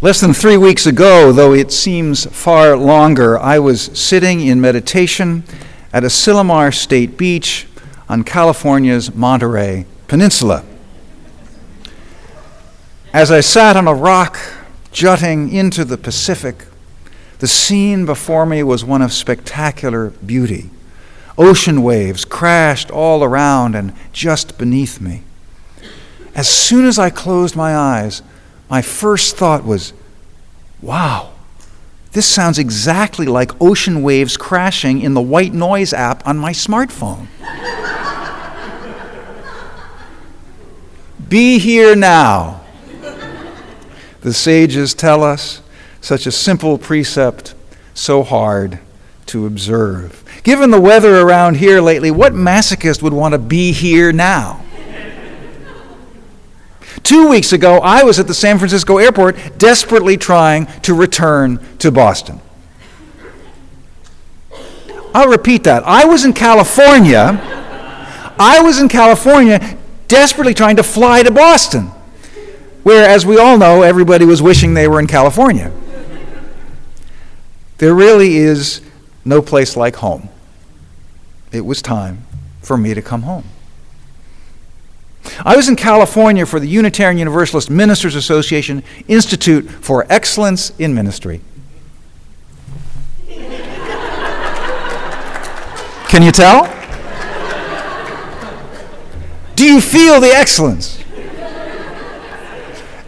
Less than three weeks ago, though it seems far longer, I was sitting in meditation at Asilomar State Beach on California's Monterey Peninsula. As I sat on a rock jutting into the Pacific, the scene before me was one of spectacular beauty. Ocean waves crashed all around and just beneath me. As soon as I closed my eyes, my first thought was, wow, this sounds exactly like ocean waves crashing in the white noise app on my smartphone. Be here now. The sages tell us such a simple precept, so hard to observe. Given the weather around here lately, what masochist would want to be here now? Two weeks ago, I was at the San Francisco airport desperately trying to return to Boston. I'll repeat that. I was in California. I was in California desperately trying to fly to Boston, where, as we all know, everybody was wishing they were in California. There really is no place like home. It was time for me to come home. I was in California for the Unitarian Universalist Ministers Association Institute for Excellence in Ministry. Can you tell? Do you feel the excellence?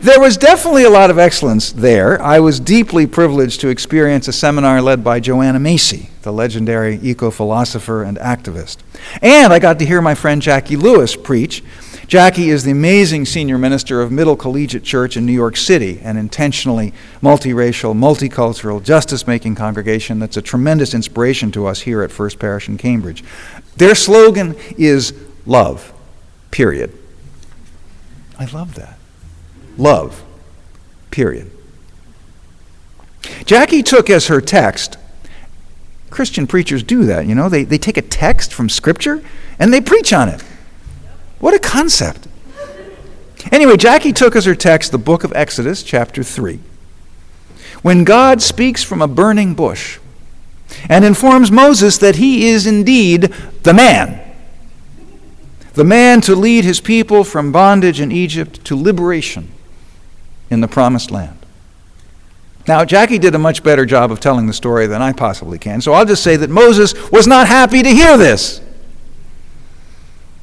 There was definitely a lot of excellence there. I was deeply privileged to experience a seminar led by Joanna Macy, the legendary eco philosopher and activist. And I got to hear my friend Jacqui Lewis preach Jacqui is the amazing senior minister of Middle Collegiate Church in New York City, an intentionally multiracial, multicultural, justice making congregation that's a tremendous inspiration to us here at First Parish in Cambridge. Their slogan is love, period. I love that. Love, period. Jacqui took as her text, Christian preachers do that, you know, they, they take a text from Scripture and they preach on it. What a concept. Anyway, Jacqui took as her text the book of Exodus, chapter 3. When God speaks from a burning bush and informs Moses that he is indeed the man, the man to lead his people from bondage in Egypt to liberation in the promised land. Now, Jacqui did a much better job of telling the story than I possibly can, so I'll just say that Moses was not happy to hear this.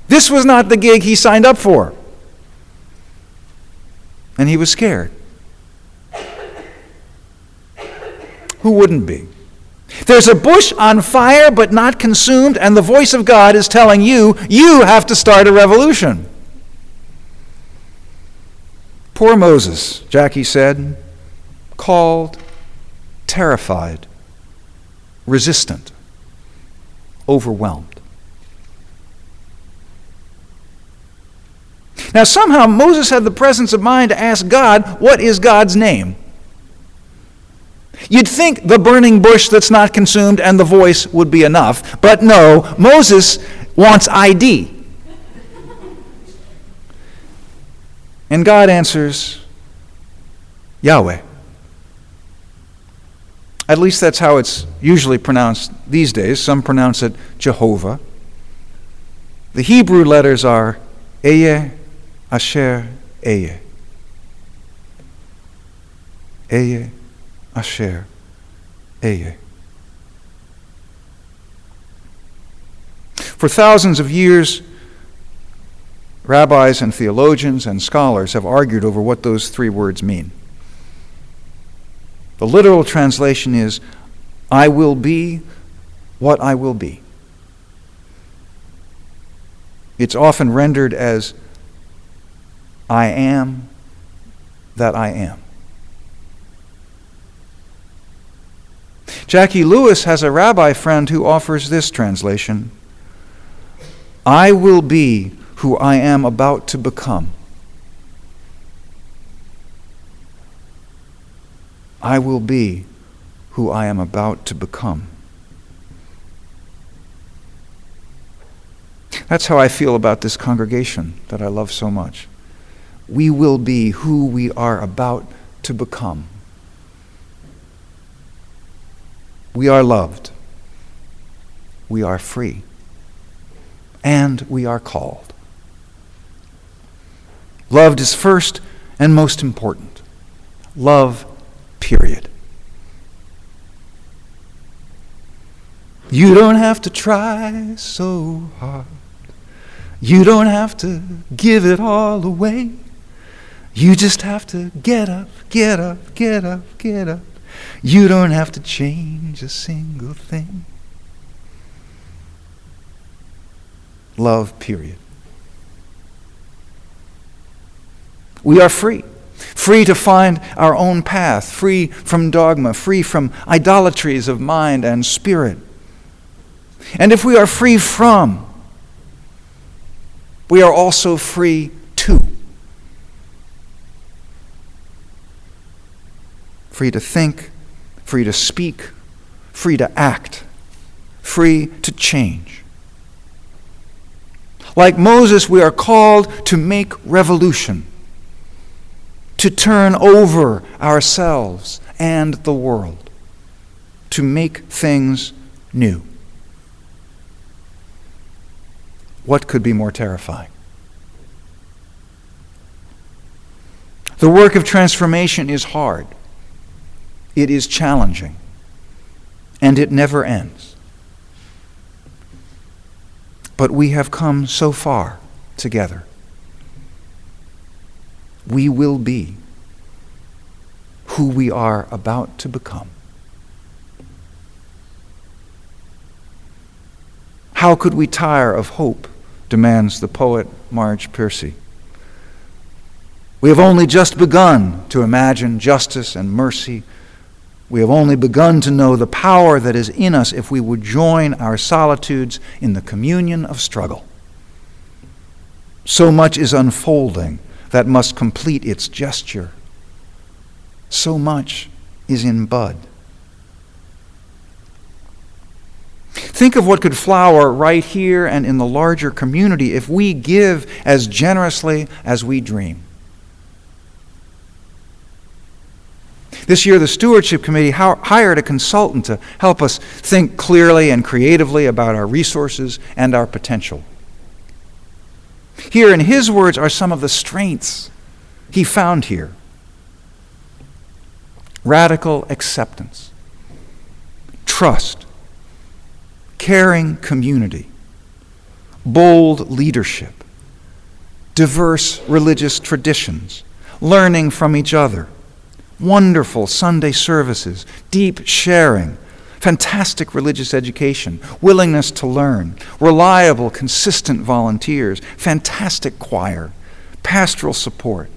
This was not the gig he signed up for. And he was scared. Who wouldn't be? There's a bush on fire but not consumed, and the voice of God is telling you, you have to start a revolution. Poor Moses, Jacqui said, called, terrified, resistant, overwhelmed. Now, somehow Moses had the presence of mind to ask God, What is God's name? You'd think the burning bush that's not consumed and the voice would be enough, but no, Moses wants ID. And God answers, Yahweh. At least that's how it's usually pronounced these days. Some pronounce it Jehovah. The Hebrew letters are Ehyeh, Asher Ehyeh. Ehyeh, Asher Ehyeh. For thousands of years, rabbis and theologians and scholars have argued over what those three words mean. The literal translation is, I will be what I will be. It's often rendered as, I am that I am. Jacqui Lewis has a rabbi friend who offers this translation I will be who I am about to become. I will be who I am about to become. That's how I feel about this congregation that I love so much we will be who we are about to become. We are loved. We are free. And we are called. Loved is first and most important. Love, period. You don't have to try so hard. You don't have to give it all away. You just have to get up, get up, get up, get up. You don't have to change a single thing. Love, period. We are free. Free to find our own path, free from dogma, free from idolatries of mind and spirit. And if we are free from, we are also free to. Free to think, free to speak, free to act, free to change. Like Moses, we are called to make revolution, to turn over ourselves and the world, to make things new. What could be more terrifying? The work of transformation is hard, it is challenging, and it never ends. But we have come so far together. We will be who we are about to become. How could we tire of hope demands the poet Marge Piercy. We have only just begun to imagine justice and mercy. We have only begun to know the power that is in us if we would join our solitudes in the communion of struggle. So much is unfolding that must complete its gesture. So much is in bud. Think of what could flower right here and in the larger community if we give as generously as we dream. This year, the Stewardship Committee hired a consultant to help us think clearly and creatively about our resources and our potential. Here, in his words, are some of the strengths he found here radical acceptance, trust, caring community, bold leadership, diverse religious traditions, learning from each other, wonderful Sunday services, deep sharing, fantastic religious education, willingness to learn, reliable, consistent volunteers, fantastic choir, pastoral support,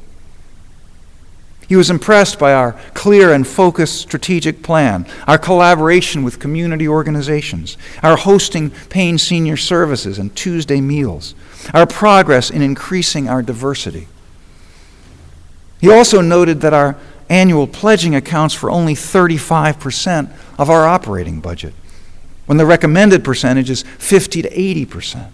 he was impressed by our clear and focused strategic plan, our collaboration with community organizations, our hosting Paine senior services and Tuesday meals, our progress in increasing our diversity. He also noted that our annual pledging accounts for only 35% of our operating budget, when the recommended percentage is 50 to 80%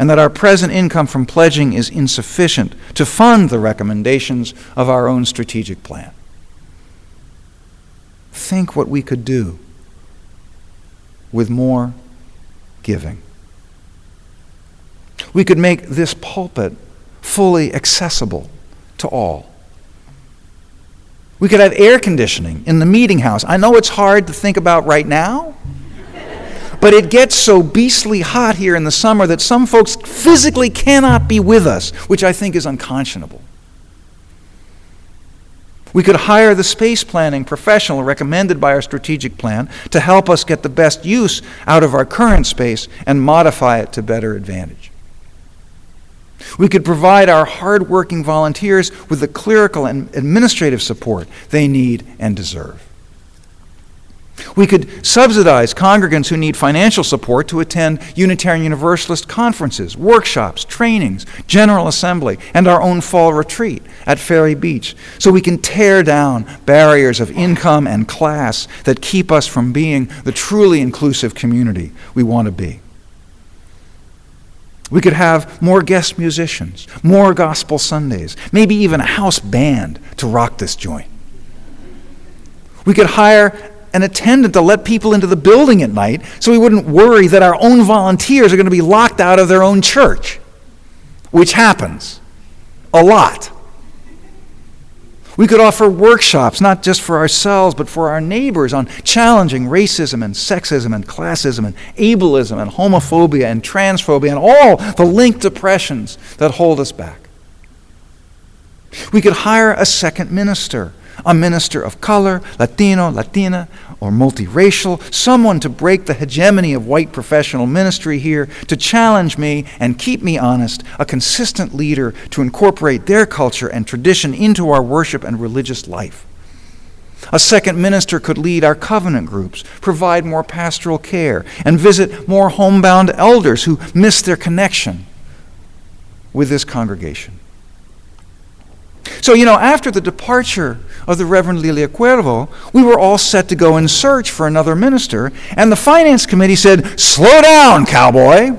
and that our present income from pledging is insufficient to fund the recommendations of our own strategic plan. Think what we could do with more giving. We could make this pulpit fully accessible to all. We could have air conditioning in the meeting house. I know it's hard to think about right now. But it gets so beastly hot here in the summer that some folks physically cannot be with us, which I think is unconscionable. We could hire the space planning professional recommended by our strategic plan to help us get the best use out of our current space and modify it to better advantage. We could provide our hardworking volunteers with the clerical and administrative support they need and deserve. We could subsidize congregants who need financial support to attend Unitarian Universalist conferences, workshops, trainings, General Assembly, and our own fall retreat at Ferry Beach so we can tear down barriers of income and class that keep us from being the truly inclusive community we want to be. We could have more guest musicians, more gospel Sundays, maybe even a house band to rock this joint. We could hire an attendant to let people into the building at night so we wouldn't worry that our own volunteers are going to be locked out of their own church, which happens a lot. We could offer workshops, not just for ourselves, but for our neighbors on challenging racism and sexism and classism and ableism and homophobia and transphobia and all the linked oppressions that hold us back. We could hire a second minister a minister of color, Latino, Latina, or multiracial, someone to break the hegemony of white professional ministry here, to challenge me and keep me honest, a consistent leader to incorporate their culture and tradition into our worship and religious life. A second minister could lead our covenant groups, provide more pastoral care, and visit more homebound elders who miss their connection with this congregation. So, you know, after the departure of the Reverend Lilia Cuervo, we were all set to go in search for another minister, and the finance committee said, Slow down, cowboy.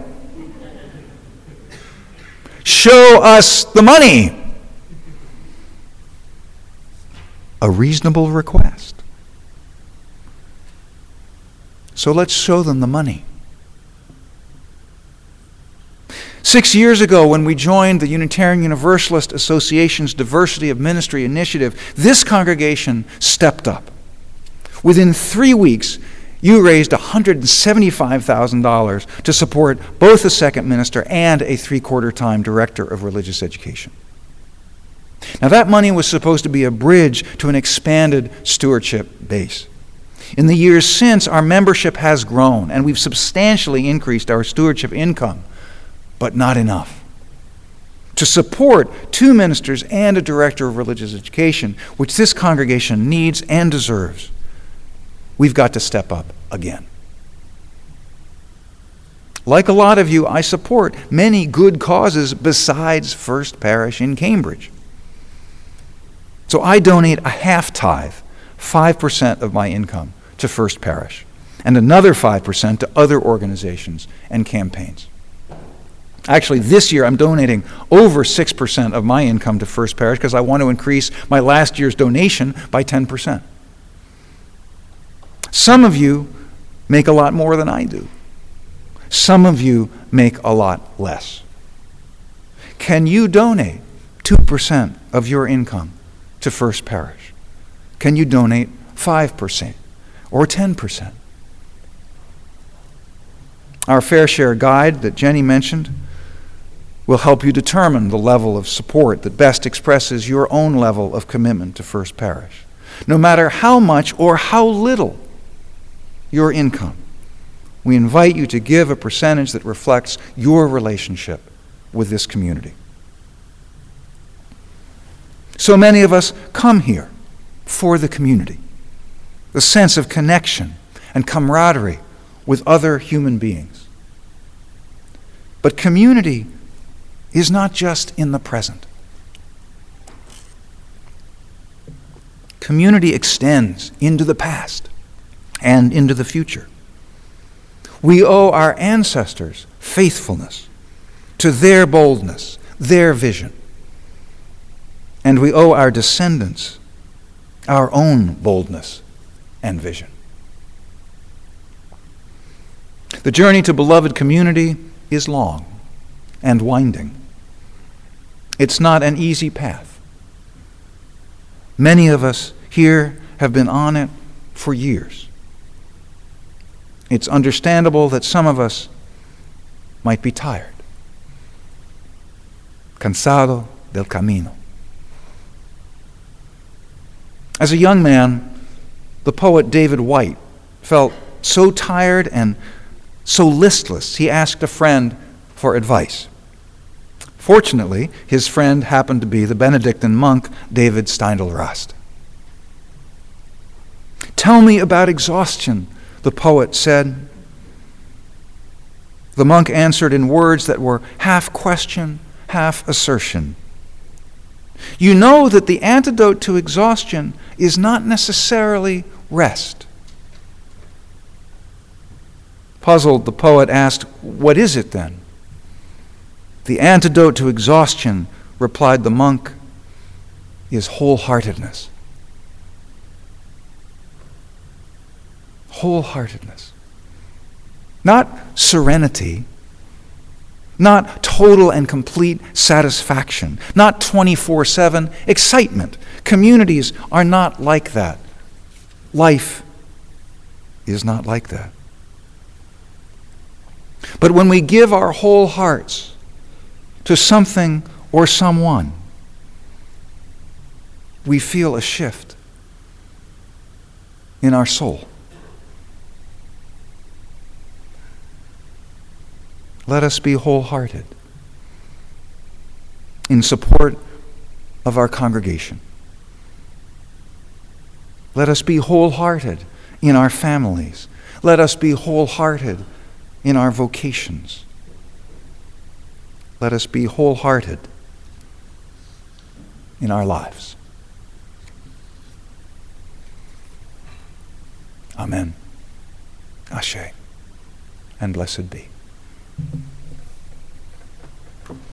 Show us the money. A reasonable request. So let's show them the money. Six years ago, when we joined the Unitarian Universalist Association's Diversity of Ministry Initiative, this congregation stepped up. Within three weeks, you raised $175,000 to support both a second minister and a three quarter time director of religious education. Now, that money was supposed to be a bridge to an expanded stewardship base. In the years since, our membership has grown, and we've substantially increased our stewardship income but not enough. To support two ministers and a director of religious education, which this congregation needs and deserves, we've got to step up again. Like a lot of you, I support many good causes besides First Parish in Cambridge. So I donate a half tithe, 5% of my income, to First Parish, and another 5% to other organizations and campaigns. Actually, this year I'm donating over 6% of my income to First Parish because I want to increase my last year's donation by 10%. Some of you make a lot more than I do. Some of you make a lot less. Can you donate 2% of your income to First Parish? Can you donate 5% or 10%? Our fair share guide that Jenny mentioned will help you determine the level of support that best expresses your own level of commitment to First Parish. No matter how much or how little your income, we invite you to give a percentage that reflects your relationship with this community. So many of us come here for the community, the sense of connection and camaraderie with other human beings. But community is not just in the present. Community extends into the past and into the future. We owe our ancestors faithfulness to their boldness, their vision. And we owe our descendants our own boldness and vision. The journey to beloved community is long and winding. It's not an easy path. Many of us here have been on it for years. It's understandable that some of us might be tired. Cansado del camino. As a young man, the poet David Whyte felt so tired and so listless, he asked a friend for advice. Fortunately, his friend happened to be the Benedictine monk David Steindl-Rast. Tell me about exhaustion, the poet said. The monk answered in words that were half question, half assertion. You know that the antidote to exhaustion is not necessarily rest. Puzzled, the poet asked, What is it then? The antidote to exhaustion, replied the monk, is wholeheartedness. Wholeheartedness. Not serenity. Not total and complete satisfaction. Not 24 7 excitement. Communities are not like that. Life is not like that. But when we give our whole hearts to something or someone, we feel a shift in our soul. Let us be wholehearted in support of our congregation. Let us be wholehearted in our families. Let us be wholehearted in our vocations. Let us be wholehearted in our lives. Amen. Ashe. And blessed be.